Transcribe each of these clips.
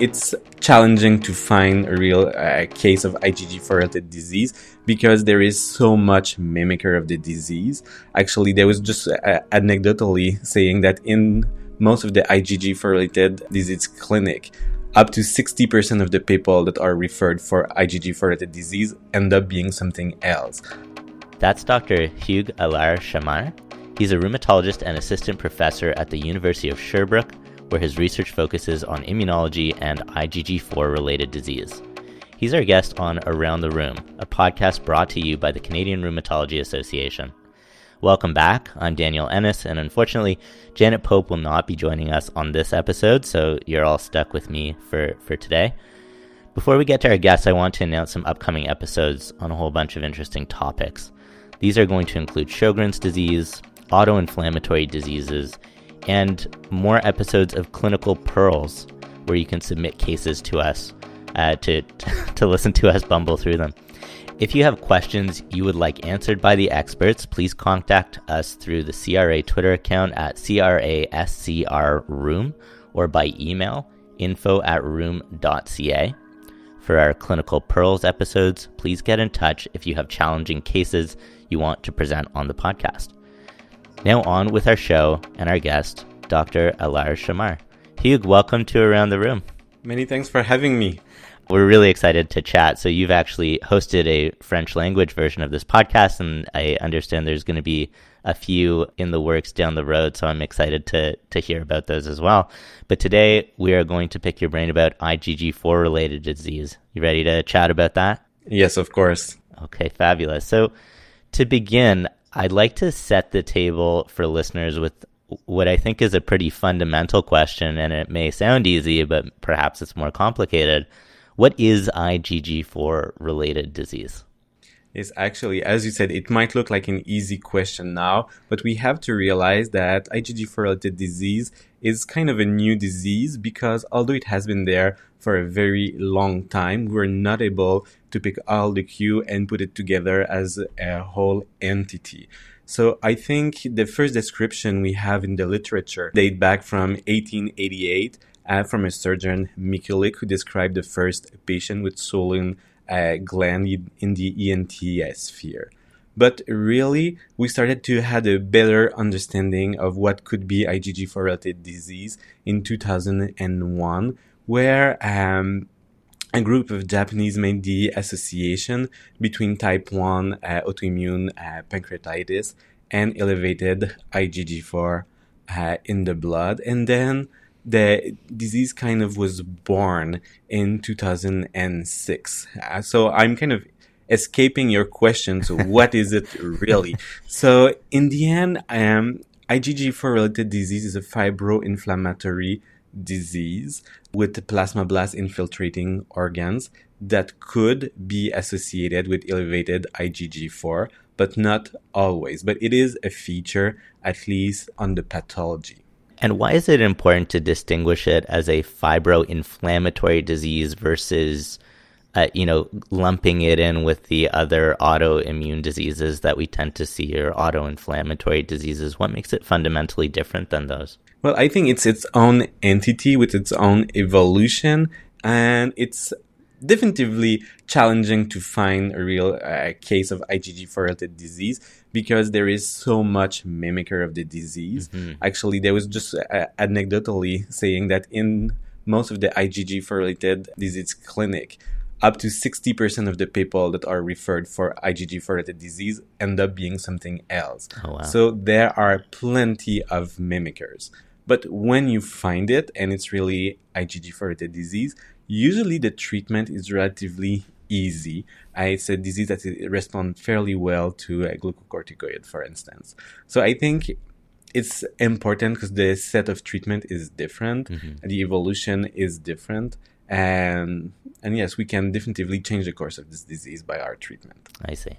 it's challenging to find a real uh, case of IgG4 related disease because there is so much mimicker of the disease. Actually, there was just uh, anecdotally saying that in most of the IgG4 related disease clinic, up to 60% of the people that are referred for IgG4 related disease end up being something else. That's Dr. Hugues Allard-Chamard. He's a rheumatologist and assistant professor at the University of Sherbrooke, where his research focuses on immunology and IgG4 related disease. He's our guest on Around the Room, a podcast brought to you by the Canadian Rheumatology Association. Welcome back. I'm Daniel Ennis, and unfortunately, Janet Pope will not be joining us on this episode, so you're all stuck with me for, for today. Before we get to our guests, I want to announce some upcoming episodes on a whole bunch of interesting topics. These are going to include Sjogren's disease, auto-inflammatory diseases, and more episodes of Clinical Pearls, where you can submit cases to us uh, to to listen to us bumble through them. If you have questions you would like answered by the experts, please contact us through the CRA Twitter account at CRASCRRoom or by email info at room.ca. For our Clinical Pearls episodes, please get in touch if you have challenging cases you want to present on the podcast. Now, on with our show and our guest, Dr. Allard-Chamard. Hugues, welcome to Around the Room. Many thanks for having me. We're really excited to chat. So, you've actually hosted a French language version of this podcast, and I understand there's going to be a few in the works down the road. So, I'm excited to, to hear about those as well. But today, we are going to pick your brain about IgG4 related disease. You ready to chat about that? Yes, of course. Okay, fabulous. So, to begin, I'd like to set the table for listeners with what I think is a pretty fundamental question, and it may sound easy, but perhaps it's more complicated. What is IgG4 related disease? Is actually, as you said, it might look like an easy question now, but we have to realize that IgG4 related disease is kind of a new disease because although it has been there for a very long time, we're not able to pick all the cue and put it together as a whole entity. So I think the first description we have in the literature date back from 1888 uh, from a surgeon, Mikulicz, who described the first patient with swollen uh, gland in the ENT sphere. But really, we started to have a better understanding of what could be IgG4 related disease in 2001, where um, a group of Japanese made the association between type 1 uh, autoimmune uh, pancreatitis and elevated IgG4 uh, in the blood. And then the disease kind of was born in 2006. Uh, so I'm kind of escaping your question. What is it really? So in the end, um, IgG4 related disease is a fibro-inflammatory disease with plasmablast infiltrating organs that could be associated with elevated IgG4, but not always. But it is a feature, at least on the pathology. And why is it important to distinguish it as a fibro-inflammatory disease versus, uh, you know, lumping it in with the other autoimmune diseases that we tend to see or auto-inflammatory diseases? What makes it fundamentally different than those? Well, I think it's its own entity with its own evolution, and it's definitively challenging to find a real uh, case of IgG4 related disease because there is so much mimicker of the disease. Mm-hmm. Actually, there was just uh, anecdotally saying that in most of the IgG4 related disease clinic, up to 60% of the people that are referred for IgG4 related disease end up being something else. Oh, wow. So there are plenty of mimickers. But when you find it and it's really IgG4 related disease, usually the treatment is relatively easy. Uh, it's a disease that responds fairly well to a glucocorticoid, for instance. So I think it's important because the set of treatment is different, mm-hmm. the evolution is different, and and yes, we can definitively change the course of this disease by our treatment. I see.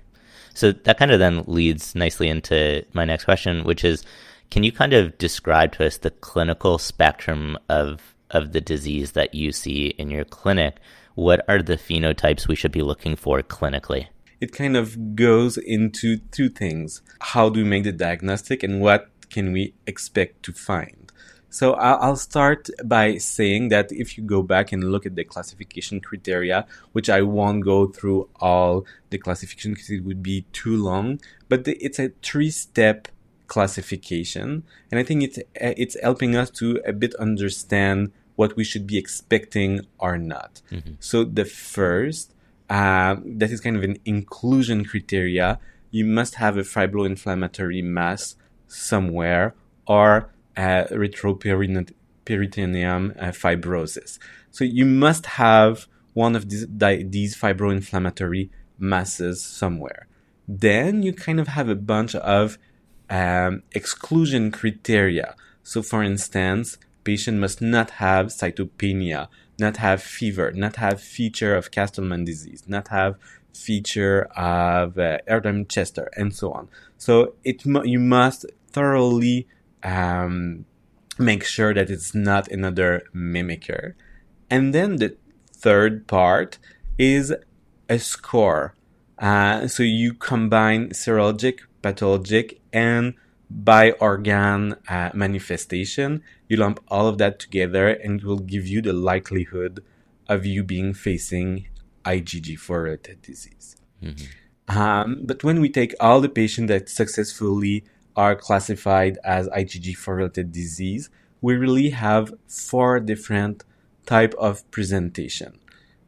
So that kind of then leads nicely into my next question, which is, can you kind of describe to us the clinical spectrum of of the disease that you see in your clinic, what are the phenotypes we should be looking for clinically? It kind of goes into two things. How do we make the diagnostic and what can we expect to find? So I'll start by saying that if you go back and look at the classification criteria, which I won't go through all the classification because it would be too long, but it's a three-step classification, and I think it's it's helping us to a bit understand what we should be expecting or not. Mm-hmm. So the first, uh, that is kind of an inclusion criteria. You must have a fibroinflammatory mass somewhere or uh, retroperitoneum uh, fibrosis. So you must have one of these, these fibroinflammatory masses somewhere. Then you kind of have a bunch of um, exclusion criteria. So, for instance, patient must not have cytopenia, not have fever, not have feature of Castleman disease, not have feature of uh, Erdheim-Chester, and so on. So it you must thoroughly um, make sure that it's not another mimicker. And then the third part is a score. Uh, so you combine serologic, pathologic, and by organ uh, manifestation. You lump all of that together, and it will give you the likelihood of you being facing IgG4 related disease. Mm-hmm. Um, but when we take all the patients that successfully are classified as IgG4 related disease, we really have four different type of presentation.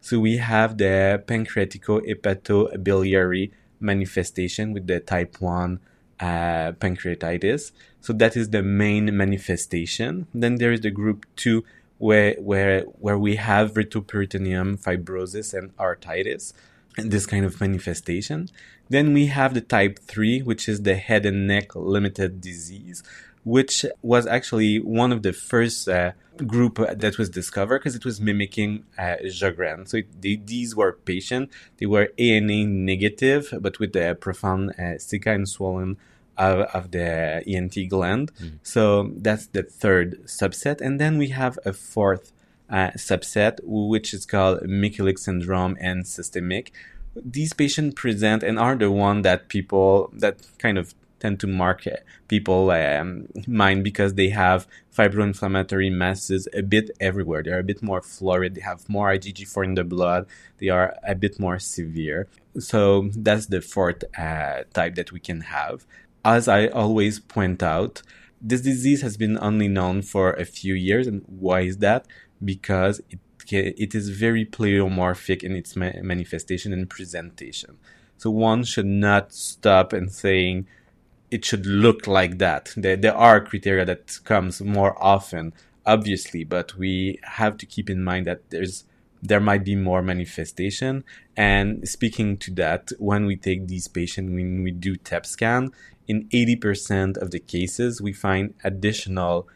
So we have the pancreatico-hepatobiliary manifestation with the type 1 uh, pancreatitis. So that is the main manifestation. Then there is the group 2 where where where we have retroperitoneum fibrosis and arthritis and this kind of manifestation. Then we have the type 3, which is the head and neck limited disease, which was actually one of the first uh, group that was discovered because it was mimicking uh, Sjogren. So it, they, these were patients, they were ANA negative, but with the profound uh, sicca and swollen of, of the ENT gland. Mm. So that's the third subset. And then we have a fourth uh, subset, which is called Mikulicz syndrome and systemic. These patients present and are the one that people that kind of tend to mark people um, mind because they have fibroinflammatory masses a bit everywhere. They're a bit more florid. They have more IgG4 in the blood. They are a bit more severe. So that's the fourth uh, type that we can have. As I always point out, this disease has been only known for a few years. And why is that? Because it, Uh, it is very pleomorphic in its ma- manifestation and presentation. So one should not stop and saying it should look like that. There, there are criteria that comes more often, obviously, but we have to keep in mind that there's there might be more manifestation. And speaking to that, when we take these patients, when we do TEP scan, in 80% of the cases, we find additional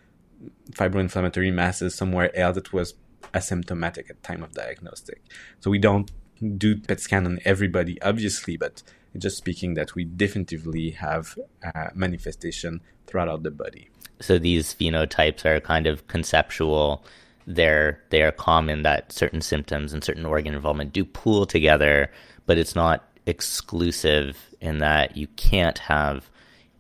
fibroinflammatory masses somewhere else that was asymptomatic at time of diagnostic. So we don't do PET scan on everybody, obviously, but just speaking that we definitively have uh, manifestation throughout the body. So these phenotypes are kind of conceptual. They're they are common that certain symptoms and certain organ involvement do pool together, but it's not exclusive in that you can't have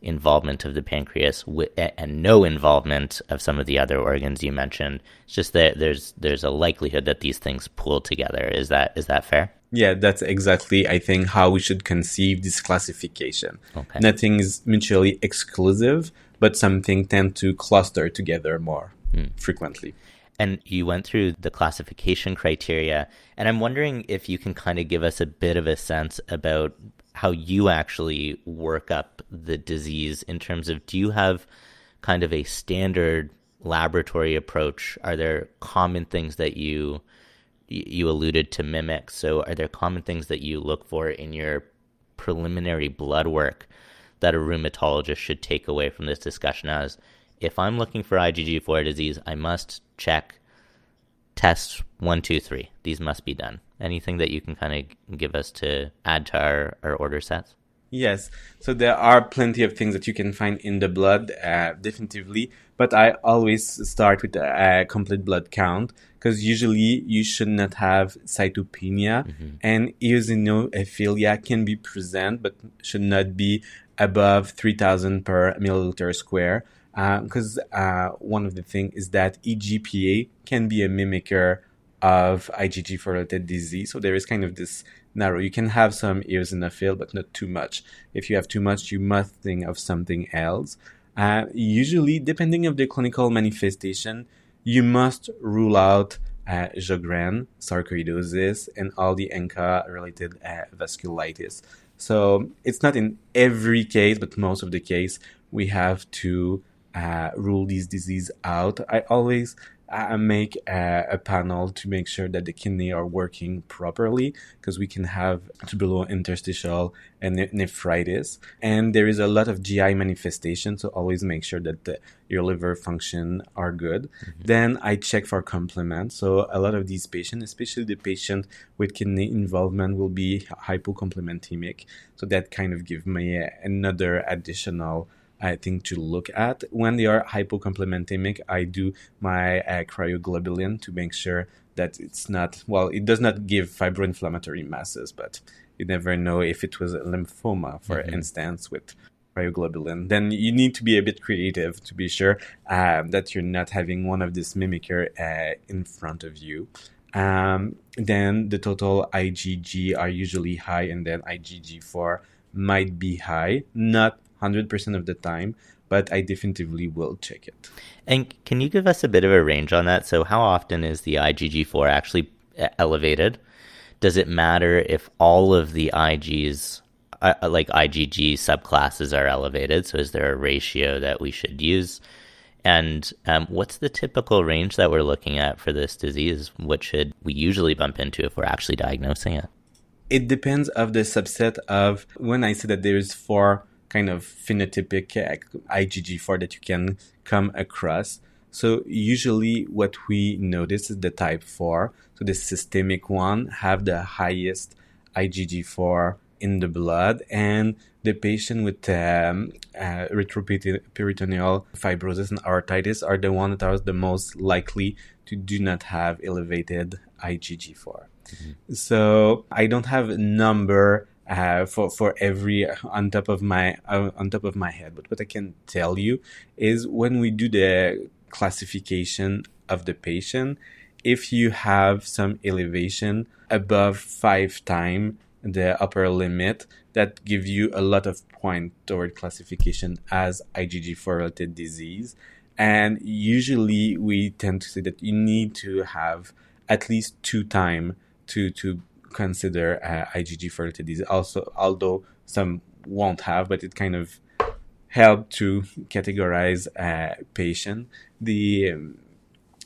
involvement of the pancreas and no involvement of some of the other organs you mentioned. It's just that there's there's a likelihood that these things pool together. Is that is that fair? Yeah, that's exactly I think how we should conceive this classification. Okay. Nothing is mutually exclusive, but something tend to cluster together more hmm. frequently. And you went through the classification criteria, and I'm wondering if you can kind of give us a bit of a sense about how you actually work up the disease in terms of do you have kind of a standard laboratory approach? Are there common things that you you alluded to mimic? So are there common things that you look for in your preliminary blood work that a rheumatologist should take away from this discussion as if I'm looking for IgG4 disease, I must check test one, two, three. These must be done. Anything that you can kind of give us to add to our, our order sets? Yes. So there are plenty of things that you can find in the blood, uh, definitively. But I always start with a, complete blood count because usually you should not have cytopenia mm-hmm. and eosinophilia can be present but should not be above 3000 per milliliter square. because uh, uh, one of the things is that EGPA can be a mimicker of IgG4 related disease. So there is kind of this narrow. You can have some eosinophil, but not too much. If you have too much, you must think of something else. Uh, usually, depending of the clinical manifestation, you must rule out uh, Sjogren, sarcoidosis, and all the ANCA related uh, vasculitis. So it's not in every case, but most of the case, we have to uh, rule these disease out. I always uh, make a, a, panel to make sure that the kidney are working properly because we can have tubulointerstitial and nephritis. And there is a lot of GI manifestation so always make sure that the, your liver function are good. Mm-hmm. then I check for complement. So a lot of these patients especially the patient with kidney involvement will be hypocomplementemic. So that kind of give me another additional I think to look at. When they are hypocomplementemic, I do my uh, cryoglobulin to make sure that it's not, well, it does not give fibroinflammatory masses, but you never know if it was a lymphoma, for mm-hmm. instance, with cryoglobulin. Then you need to be a bit creative to be sure um, that you're not having one of this mimicker uh, in front of you. Um, then the total IgG are usually high, and then IgG4 might be high, not 100% of the time, but I definitively will check it. And can you give us a bit of a range on that? So, how often is the IgG4 actually elevated? Does it matter if all of the IGs, uh, uh like IgG subclasses, are elevated? So, is there a ratio that we should use? And um, what's the typical range that we're looking at for this disease? What should we usually bump into if we're actually diagnosing it? It depends of the subset of when I say that there's four kind of phenotypic IgG4 that you can come across. So usually what we notice is the type 4, so the systemic one have the highest IgG4 in the blood and the patient with um, uh, retroperitoneal fibrosis and arthritis are the ones that are the most likely to do not have elevated IgG4. Mm-hmm. So I don't have a number uh, for for every on top of my uh, on top of my head. But what I can tell you is when we do the classification of the patient, if you have some elevation above five times the upper limit, that give you a lot of point toward classification as IgG4 related disease. And usually we tend to say that you need to have at least two time to to consider uh, IgG4 related disease. Also, although some won't have, but it kind of help to categorize a patient. The um,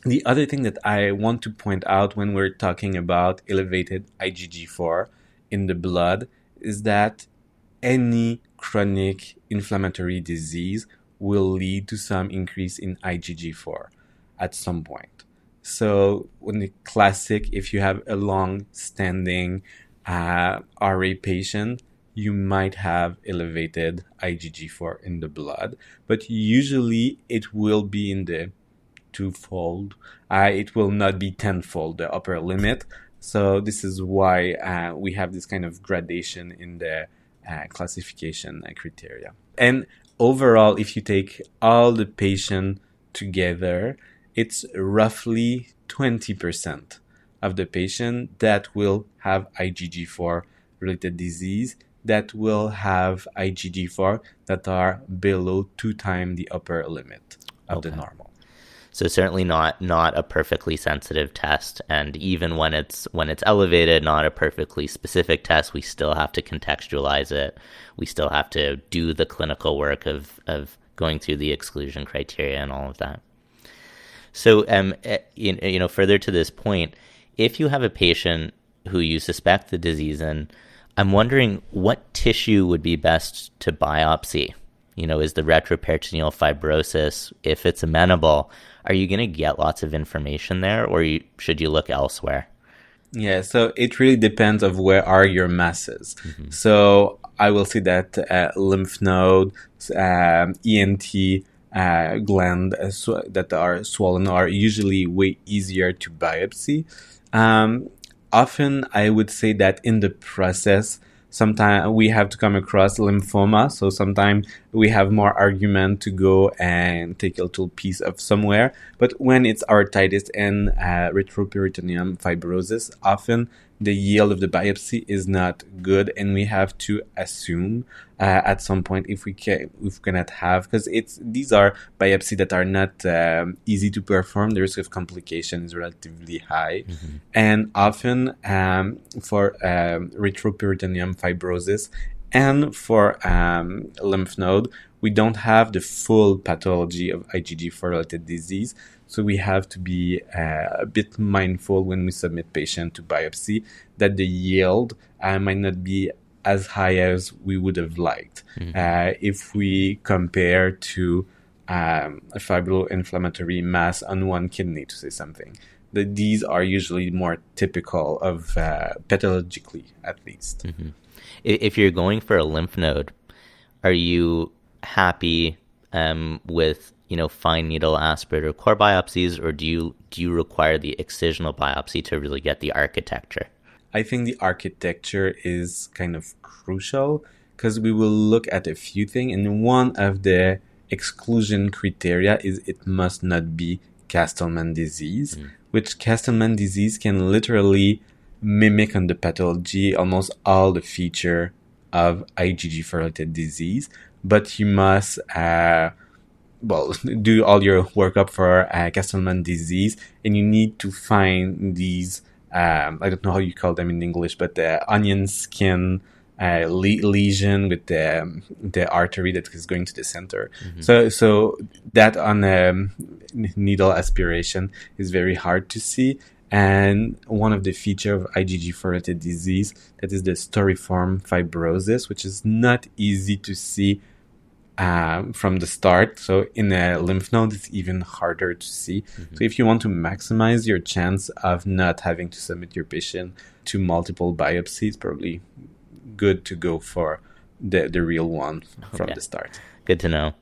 the other thing that I want to point out when we're talking about elevated IgG4 in the blood is that any chronic inflammatory disease will lead to some increase in IgG4 at some point. So when the classic, if you have a long standing uh, RA patient, you might have elevated IgG4 in the blood, but usually it will be in the twofold. Uh, it will not be tenfold, the upper limit. So this is why uh, we have this kind of gradation in the uh, classification criteria. And overall, if you take all the patient together, it's roughly 20% of the patient that will have IgG4 related disease that will have IgG4 that are below two times the upper limit of okay. the normal. So certainly not not a perfectly sensitive test, and even when it's when it's elevated, not a perfectly specific test. We still have to contextualize it. We still have to do the clinical work of of going through the exclusion criteria and all of that. So, um, eh, you know, further to this point, if you have a patient who you suspect the disease in, I'm wondering what tissue would be best to biopsy. You know, is the retroperitoneal fibrosis, if it's amenable, are you going to get lots of information there, or you, should you look elsewhere? Yeah, so it really depends of where are your masses. Mm-hmm. So I will see that uh, lymph node, um, ENT, uh, gland uh, sw- that are swollen are usually way easier to biopsy. Um, often, I would say that in the process, sometimes we have to come across lymphoma. So sometimes we have more argument to go and take a little piece of somewhere. But when it's arteritis and uh, retroperitoneum fibrosis, often the yield of the biopsy is not good, and we have to assume uh, at some point if we can if we cannot have because it's these are biopsy that are not um, easy to perform. The risk of complication is relatively high, mm-hmm. and often um, for um, retroperitoneum fibrosis and for um, lymph node, we don't have the full pathology of IgG4 related disease. So we have to be uh, a bit mindful when we submit patient to biopsy that the yield uh, might not be as high as we would have liked. Mm-hmm. Uh, if we compare to um, a fibroinflammatory mass on one kidney, to say something, that these are usually more typical of uh, pathologically, at least. Mm-hmm. If you're going for a lymph node, are you happy um, with you know fine needle aspirate or core biopsies, or do you do you require the excisional biopsy to really get the architecture? I think the architecture is kind of crucial because we will look at a few things, and one of the exclusion criteria is it must not be Castleman disease, mm. which Castleman disease can literally mimic on the pathology almost all the feature of IgG related disease, but you must uh, well do all your workup for uh, Castleman disease, and you need to find these. Um, I don't know how you call them in English, but the onion skin uh, le- lesion with the um, the artery that is going to the center. Mm-hmm. So so that on a needle aspiration is very hard to see. And one of the features of IgG4-related disease that is the storiform fibrosis, which is not easy to see um, from the start. So in a lymph node, it's even harder to see. Mm-hmm. So if you want to maximize your chance of not having to submit your patient to multiple biopsies, probably good to go for the the real one from okay. the start. Good to know.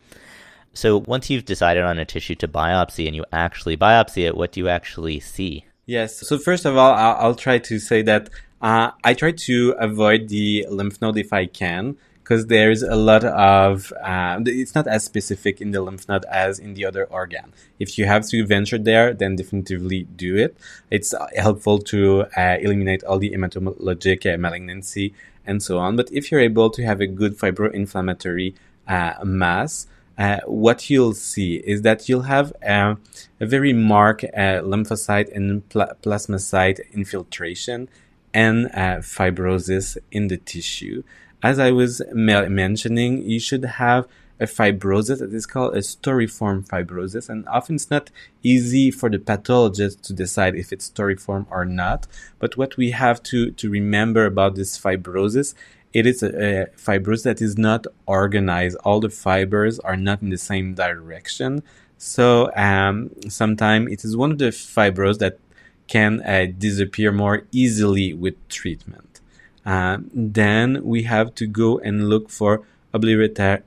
So once you've decided on a tissue to biopsy and you actually biopsy it, what do you actually see? Yes. So first of all, I'll, I'll try to say that uh, I try to avoid the lymph node if I can, because there's a lot of uh, it's not as specific in the lymph node as in the other organ. If you have to venture there, then definitively do it. It's helpful to uh, eliminate all the hematologic uh, malignancy and so on. But if you're able to have a good fibroinflammatory uh, mass, uh, what you'll see is that you'll have uh, a very marked uh, lymphocyte and pl- plasmacyte infiltration and uh, fibrosis in the tissue. As I was me- mentioning, you should have a fibrosis that is called a storiform fibrosis, and often it's not easy for the pathologist to decide if it's storiform or not. But what we have to, to remember about this fibrosis it is a, a fibrosis that is not organized. All the fibers are not in the same direction. So um, sometimes it is one of the fibers that can uh, disappear more easily with treatment. Um, then we have to go and look for obliterative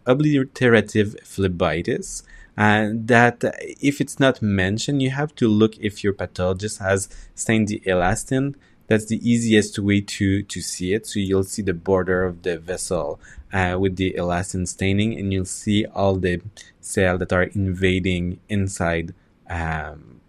phlebitis. And that if it's not mentioned, you have to look if your pathologist has stained the elastin that's the easiest way to to see it. So you'll see the border of the vessel uh, with the elastin staining, and you'll see all the cells that are invading inside um,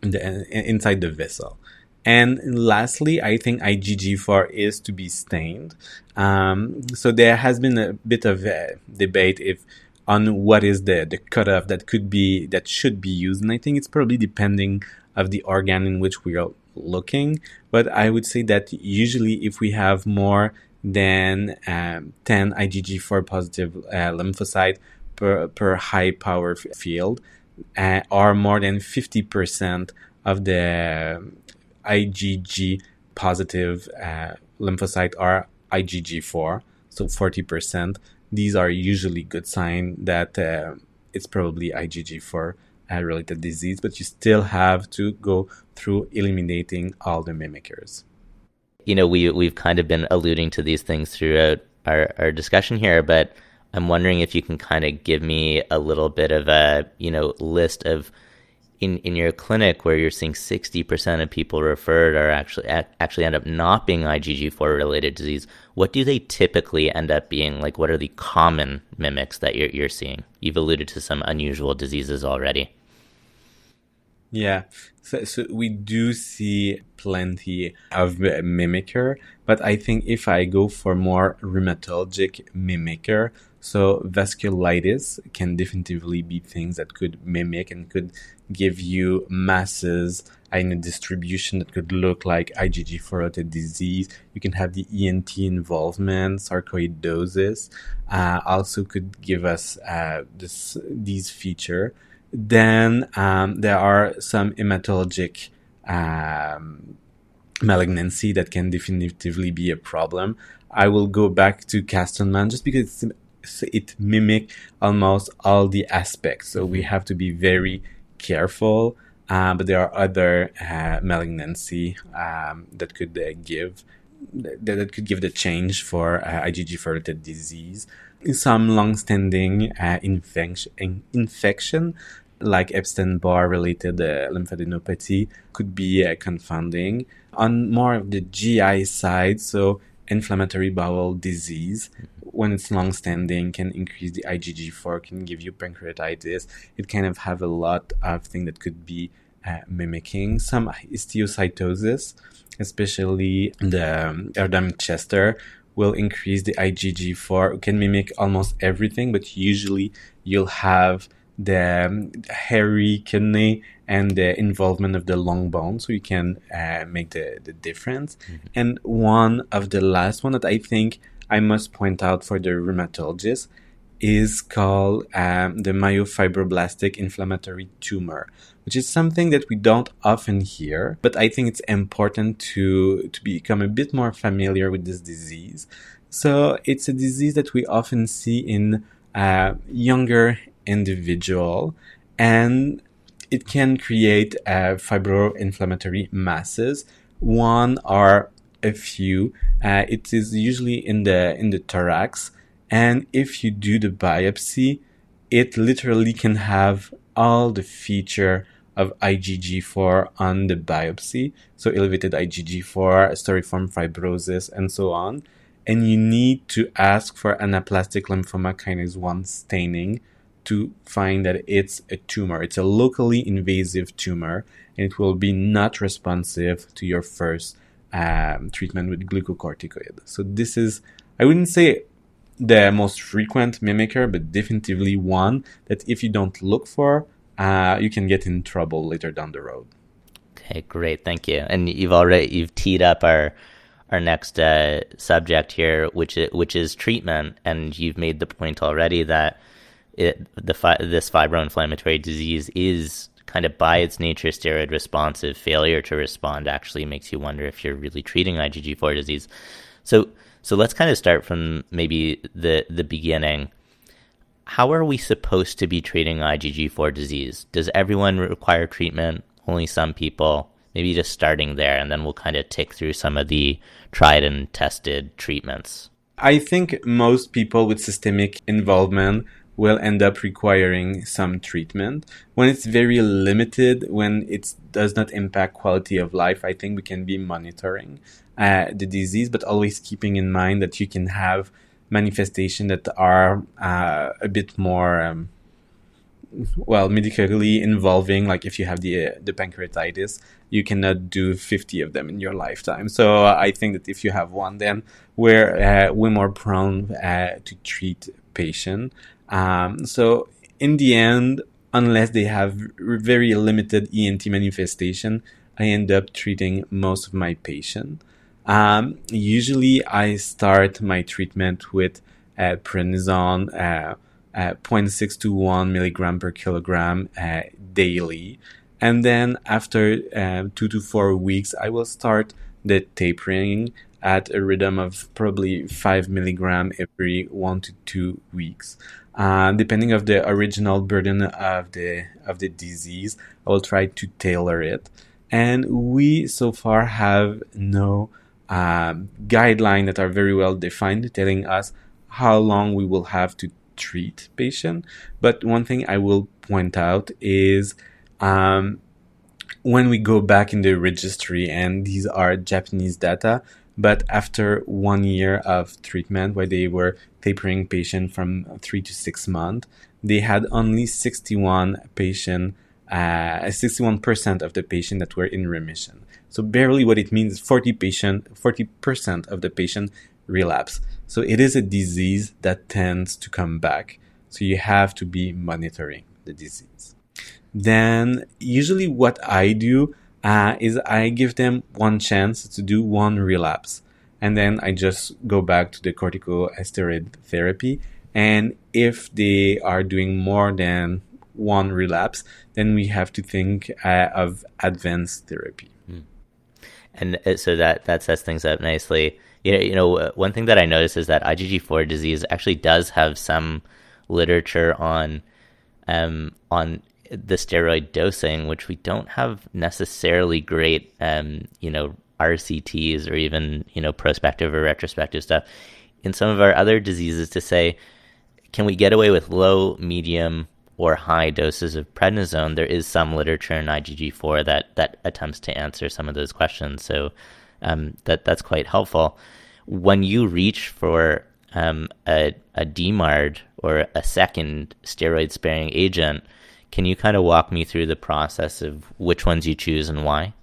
the, inside the vessel. And lastly, I think IgG4 is to be stained. Um, so there has been a bit of a debate if on what is the the cutoff that could be that should be used, and I think it's probably depending of the organ in which we are looking. But I would say that usually if we have more than um, 10 IgG4 positive uh, lymphocyte per, per high power f- field, uh, or more than 50% of the IgG positive uh, lymphocyte are IgG4, so 40%. These are usually good sign that uh, it's probably IgG4 related disease, but you still have to go through eliminating all the mimickers. You know, we we've kind of been alluding to these things throughout our, our discussion here, but I'm wondering if you can kind of give me a little bit of a you know list of in, in your clinic where you're seeing 60% of people referred are actually actually end up not being IgG4 related disease, what do they typically end up being? Like, what are the common mimics that you're, you're seeing? You've alluded to some unusual diseases already. Yeah, so, so we do see plenty of mimicker, but I think if I go for more rheumatologic mimicker, so vasculitis can definitively be things that could mimic and could give you masses in a distribution that could look like IgG4 disease. You can have the ENT involvement, sarcoidosis, uh, also could give us uh, this, these feature. Then um, there are some hematologic um, malignancy that can definitively be a problem. I will go back to Castleman just because it mimic almost all the aspects. So we have to be very careful. Uh, but there are other uh, malignancy um, that could uh, give that, that, could give the change for uh, IgG-related disease. Some long-standing uh, infection, infection like Epstein-Barr related uh, lymphadenopathy could be uh, confounding. On more of the GI side, so inflammatory bowel disease, when it's long-standing, can increase the IgG4, can give you pancreatitis. It kind of have a lot of things that could be uh, mimicking some histiocytosis, especially the um, Erdheim-Chester will increase the IgG4. can mimic almost everything, but usually you'll have the um, hairy kidney and the involvement of the long bone so you can uh, make the, the difference mm-hmm. and one of the last one that i think i must point out for the rheumatologist is called um, the myofibroblastic inflammatory tumor which is something that we don't often hear but i think it's important to to become a bit more familiar with this disease so it's a disease that we often see in uh, younger individual and it can create uh, fibroinflammatory masses. One or a few. Uh, it is usually in the in the thorax, and if you do the biopsy, it literally can have all the feature of IgG4 on the biopsy, so elevated IgG4, storiform fibrosis, and so on. And you need to ask for anaplastic lymphoma kinase 1 staining to find that it's a tumor. It's a locally invasive tumor, and it will be not responsive to your first um, treatment with glucocorticoid. So this is, I wouldn't say the most frequent mimicker, but definitively one that if you don't look for, uh, you can get in trouble later down the road. Okay, great, thank you. And you've already you've teed up our our next uh, subject here, which is, which is treatment, and you've made the point already that it, the fi- this fibroinflammatory disease is kind of by its nature steroid responsive. Failure to respond actually makes you wonder if you're really treating IgG4 disease. So so let's kind of start from maybe the the beginning. How are we supposed to be treating IgG4 disease? Does everyone require treatment? Only some people? Maybe just starting there, and then we'll kind of tick through some of the tried and tested treatments. I think most people with systemic involvement will end up requiring some treatment. When it's very limited, when it does not impact quality of life, I think we can be monitoring uh, the disease, but always keeping in mind that you can have manifestations that are uh, a bit more. Um, well, medically involving, like if you have the uh, the pancreatitis, you cannot do 50 of them in your lifetime. So uh, I think that if you have one, then we're uh, we're more prone uh, to treat patient. Um, so in the end, unless they have very limited ENT manifestation, I end up treating most of my patient. Um, usually, I start my treatment with uh, prednisone, uh, uh, 0.621 milligram per kilogram uh, daily, and then after uh, two to four weeks, I will start the tapering at a rhythm of probably five milligram every one to two weeks. Uh, depending of the original burden of the of the disease, I will try to tailor it. And we so far have no um, guideline that are very well defined, telling us how long we will have to treat patient. But one thing I will point out is um, when we go back in the registry, and these are Japanese data, but after one year of treatment, where they were tapering patient from three to six months, they had only 61 patient, uh, 61% of the patient that were in remission. So barely what it means, 40 patient, 40% of the patient relapse. So it is a disease that tends to come back. So you have to be monitoring the disease. Then usually what I do uh, is I give them one chance to do one relapse. And then I just go back to the corticosteroid therapy. And if they are doing more than one relapse, then we have to think uh, of advanced therapy. Mm. And uh, so that, that sets things up nicely. You know, you know, uh, one thing that I noticed is that IgG4 disease actually does have some literature on um, on the steroid dosing, which we don't have necessarily great, um, you know, RCTs or even you know prospective or retrospective stuff in some of our other diseases to say, can we get away with low, medium, or high doses of prednisone? There is some literature in IgG4 that that attempts to answer some of those questions. So um, that that's quite helpful. When you reach for um, a, a DMARD or a second steroid sparing agent, can you kind of walk me through the process of which ones you choose and why?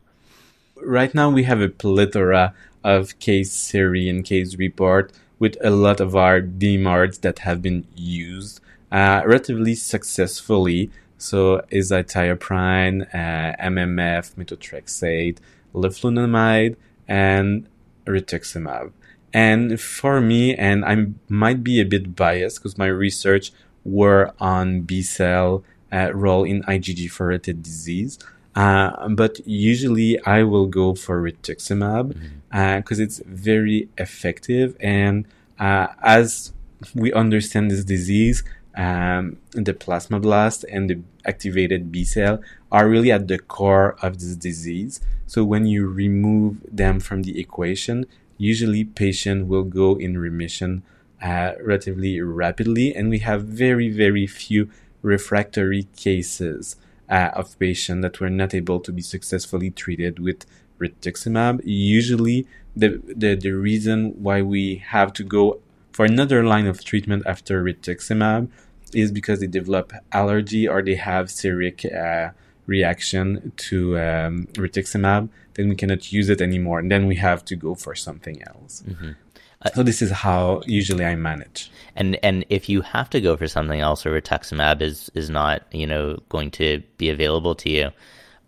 Right now, we have a plethora of case series and case report with a lot of our DMARDs that have been used uh, relatively successfully. So, azathioprine, uh, MMF, methotrexate, leflunomide, and rituximab. And for me, and I might be a bit biased because my research were on B cell uh, role in IgG4-related disease. Uh, but usually I will go for rituximab because mm-hmm. uh, it's very effective. And uh, as we understand this disease, um, the plasmablast and the activated B cell are really at the core of this disease. So when you remove them from the equation, usually patient will go in remission uh, relatively rapidly, and we have very very few refractory cases uh, of patients that were not able to be successfully treated with rituximab. Usually, the, the, the reason why we have to go for another line of treatment after rituximab is because they develop allergy or they have serious uh, reaction to um, rituximab. Then we cannot use it anymore, and then we have to go for something else. Mm-hmm. Uh, so this is how usually I manage. And and if you have to go for something else, or rituximab is is not you know going to be available to you.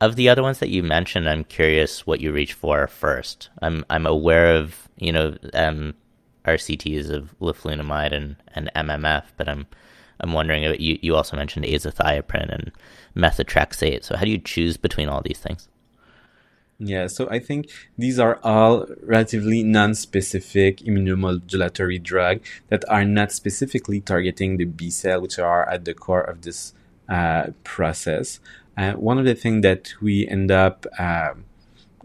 Of the other ones that you mentioned, I'm curious what you reach for first. I'm I'm aware of you know um, RCTs of leflunomide and, and MMF, but I'm I'm wondering you you also mentioned azathioprine and methotrexate. So how do you choose between all these things? Yeah, so I think these are all relatively non-specific immunomodulatory drugs that are not specifically targeting the B cell, which are at the core of this uh, process. Uh, one of the things that we end up uh,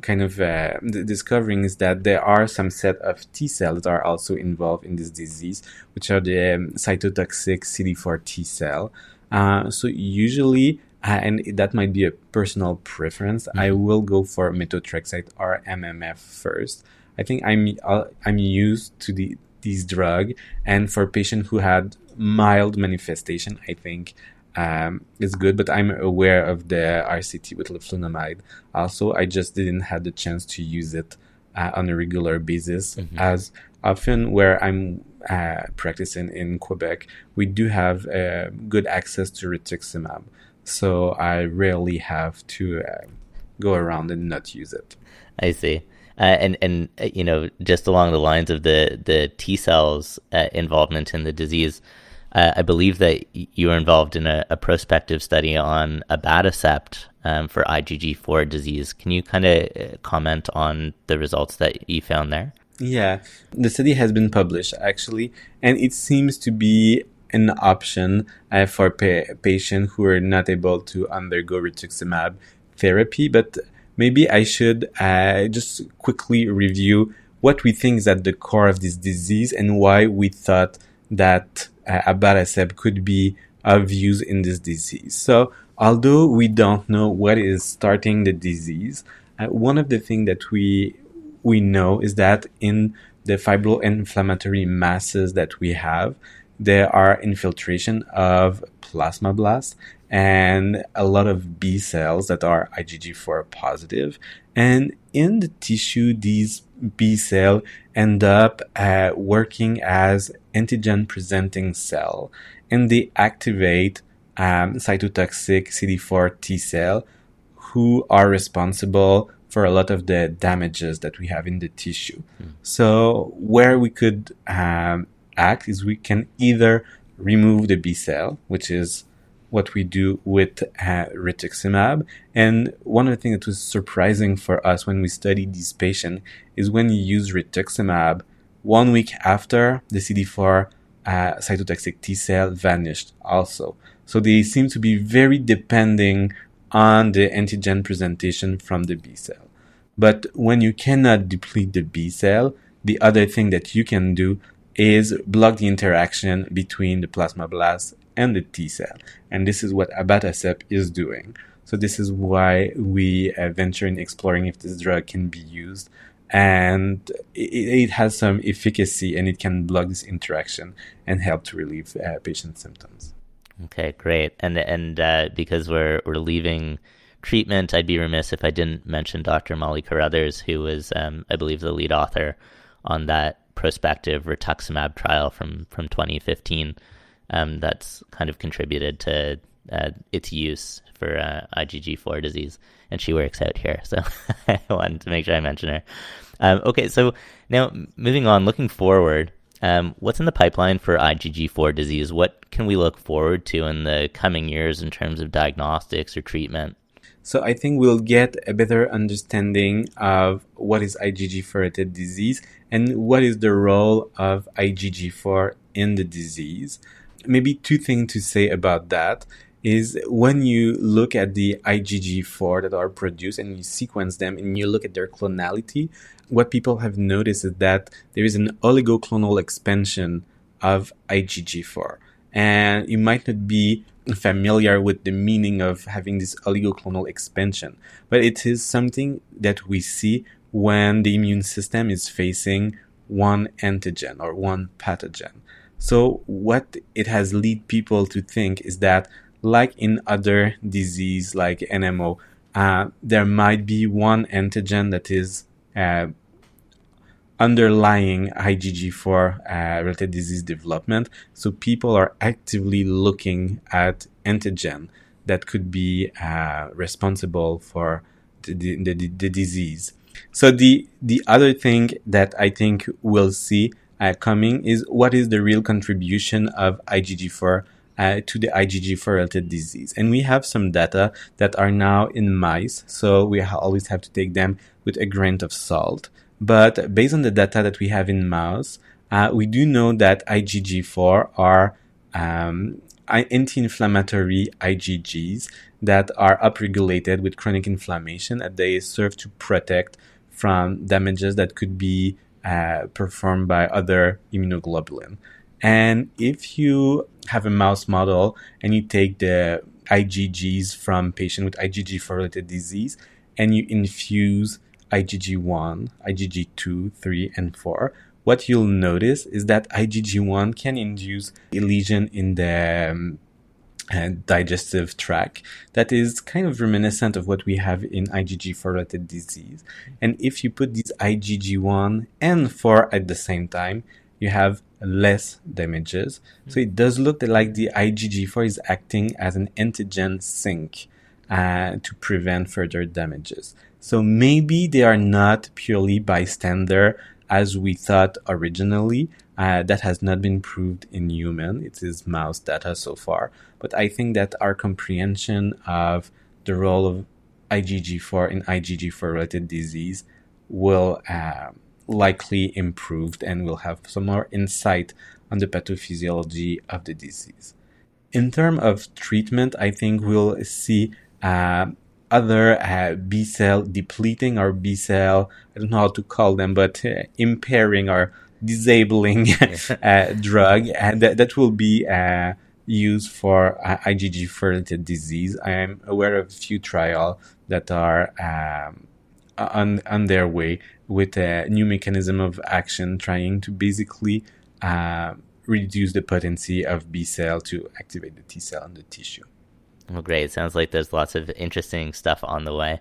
kind of uh, discovering is that there are some set of T cells that are also involved in this disease, which are the um, cytotoxic CD4 T cell. Uh, so usually and that might be a personal preference. Mm-hmm. I will go for methotrexate or MMF first. I think I'm uh, I'm used to the these drug, and for patients who had mild manifestation, I think um, it's good. But I'm aware of the RCT with leflunomide. Also, I just didn't have the chance to use it uh, on a regular basis, mm-hmm. as often where I'm uh, practicing in Quebec, we do have uh, good access to rituximab so I rarely have to uh, go around and not use it. I see. Uh, and and uh, you know, just along the lines of the the T cells uh, involvement in the disease, uh, I believe that you were involved in a, a prospective study on abatacept um, for IgG4 disease. Can you kind of uh, comment on the results that you found there? Yeah, the study has been published actually, and it seems to be an option uh, for pa- patients who are not able to undergo rituximab therapy. But maybe I should uh, just quickly review what we think is at the core of this disease and why we thought that uh, abatacept could be of use in this disease. So although we don't know what is starting the disease, uh, one of the things that we we know is that in the fibroinflammatory masses that we have, there are infiltration of plasmablasts and a lot of B cells that are IgG4 positive. And in the tissue, these B cells end up uh, working as antigen presenting cell and they activate um, cytotoxic CD4 T cell who are responsible for a lot of the damages that we have in the tissue. Mm. So where we could um, act is we can either remove the B cell, which is what we do with uh, rituximab. And one of the things that was surprising for us when we studied these patients is when you use rituximab, one week after the CD4 uh, cytotoxic T cell vanished also. So they seem to be very depending on the antigen presentation from the B cell. But when you cannot deplete the B cell, the other thing that you can do is block the interaction between the plasmablast and the T cell. And this is what abatacept is doing. So this is why we uh, venture in exploring if this drug can be used. And it, it, has some efficacy and it can block this interaction and help to relieve uh, patient symptoms. Okay, great. And and uh, because we're we're leaving treatment, I'd be remiss if I didn't mention Dr. Molly Carruthers, who was, um, I believe, the lead author on that prospective rituximab trial from from 2015 um, that's kind of contributed to uh, its use for uh, IgG4 disease, and she works out here, so I wanted to make sure I mention her. Um, okay, so now moving on, looking forward, um, what's in the pipeline for IgG4 disease? What can we look forward to in the coming years in terms of diagnostics or treatment? So I think we'll get a better understanding of what is IgG4 related disease and what is the role of IgG4 in the disease maybe two things to say about that is when you look at the IgG4 that are produced and you sequence them and you look at their clonality, what people have noticed is that there is an oligoclonal expansion of IgG4. And you might not be familiar with the meaning of having this oligoclonal expansion, but it is something that we see when the immune system is facing one antigen or one pathogen. So what it has lead people to think is that like in other disease like NMO, uh, there might be one antigen that is uh, underlying IgG4 uh, related disease development. So people are actively looking at antigen that could be uh, responsible for the, the, the, the disease. So the the other thing that I think we'll see uh, coming is what is the real contribution of IgG4 uh, to the IgG4 related disease. And we have some data that are now in mice, so we ha- always have to take them with a grain of salt. But based on the data that we have in mouse, uh, we do know that IgG4 are um, anti-inflammatory IgGs that are upregulated with chronic inflammation and they serve to protect from damages that could be uh, performed by other immunoglobulin. And if you have a mouse model and you take the IgGs from patient with IgG4 related disease and you infuse IgG1, IgG2, 3, and 4, what you'll notice is that IgG1 can induce a lesion in the um, and digestive tract that is kind of reminiscent of what we have in IgG4 related disease. And if you put these IgG1 and 4 at the same time, you have less damages. So it does look like the IgG4 is acting as an antigen sink uh, to prevent further damages. So maybe they are not purely bystander as we thought originally. Uh, that has not been proved in human. It is mouse data so far. But I think that our comprehension of the role of IgG4 in IgG4 related disease will uh, likely improve and we'll have some more insight on the pathophysiology of the disease. In terms of treatment, I think we'll see uh, other uh, B cell depleting or B cell, I don't know how to call them, but uh, impairing or disabling uh, drug, and that, that will be uh, used for IgG related disease. I am aware of a few trials that are um, on, on their way with a new mechanism of action trying to basically uh, reduce the potency of B cell to activate the T cell in the tissue. Well, great. Sounds like there's lots of interesting stuff on the way.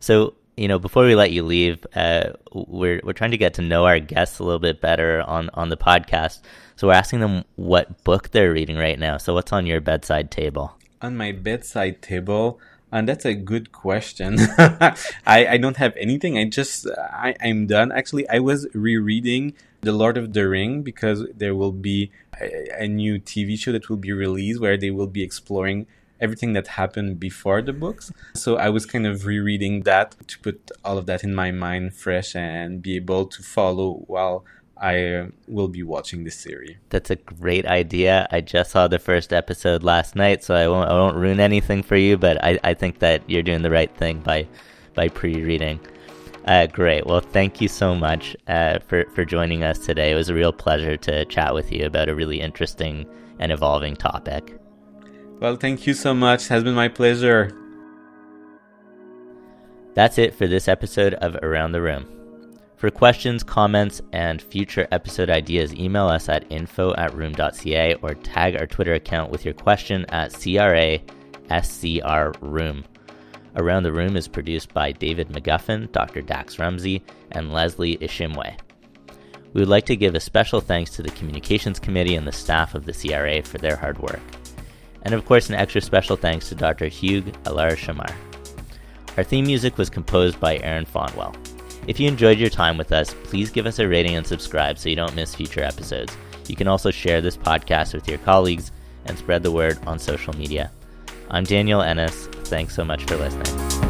So, you know, before we let you leave, uh, we're we're trying to get to know our guests a little bit better on on the podcast. So we're asking them what book they're reading right now. So what's on your bedside table? On my bedside table, and that's a good question. I, I don't have anything. I just I, I'm done. Actually, I was rereading The Lord of the Ring because there will be a, a new TV show that will be released where they will be exploring everything that happened before the books. So I was kind of rereading that to put all of that in my mind fresh and be able to follow while I uh, will be watching the series. That's a great idea. I just saw the first episode last night, so I won't I won't ruin anything for you, but I, I think that you're doing the right thing by by pre-reading. Uh, great. Well, thank you so much uh, for for joining us today. It was a real pleasure to chat with you about a really interesting and evolving topic. Well, thank you so much. It has been my pleasure. That's it for this episode of Around the Room. For questions, comments, and future episode ideas, email us at info at rheum.ca or tag our Twitter account with your question at CRA SCR Room. Around the Room is produced by David McGuffin, Dr. Dax Rumsey, and Leslie Ishimwe. We would like to give a special thanks to the Communications Committee and the staff of the CRA for their hard work. And of course, an extra special thanks to Dr. Hugues Allard-Chamard. Our theme music was composed by Aaron Fonwell. If you enjoyed your time with us, please give us a rating and subscribe so you don't miss future episodes. You can also share this podcast with your colleagues and spread the word on social media. I'm Daniel Ennis. Thanks so much for listening.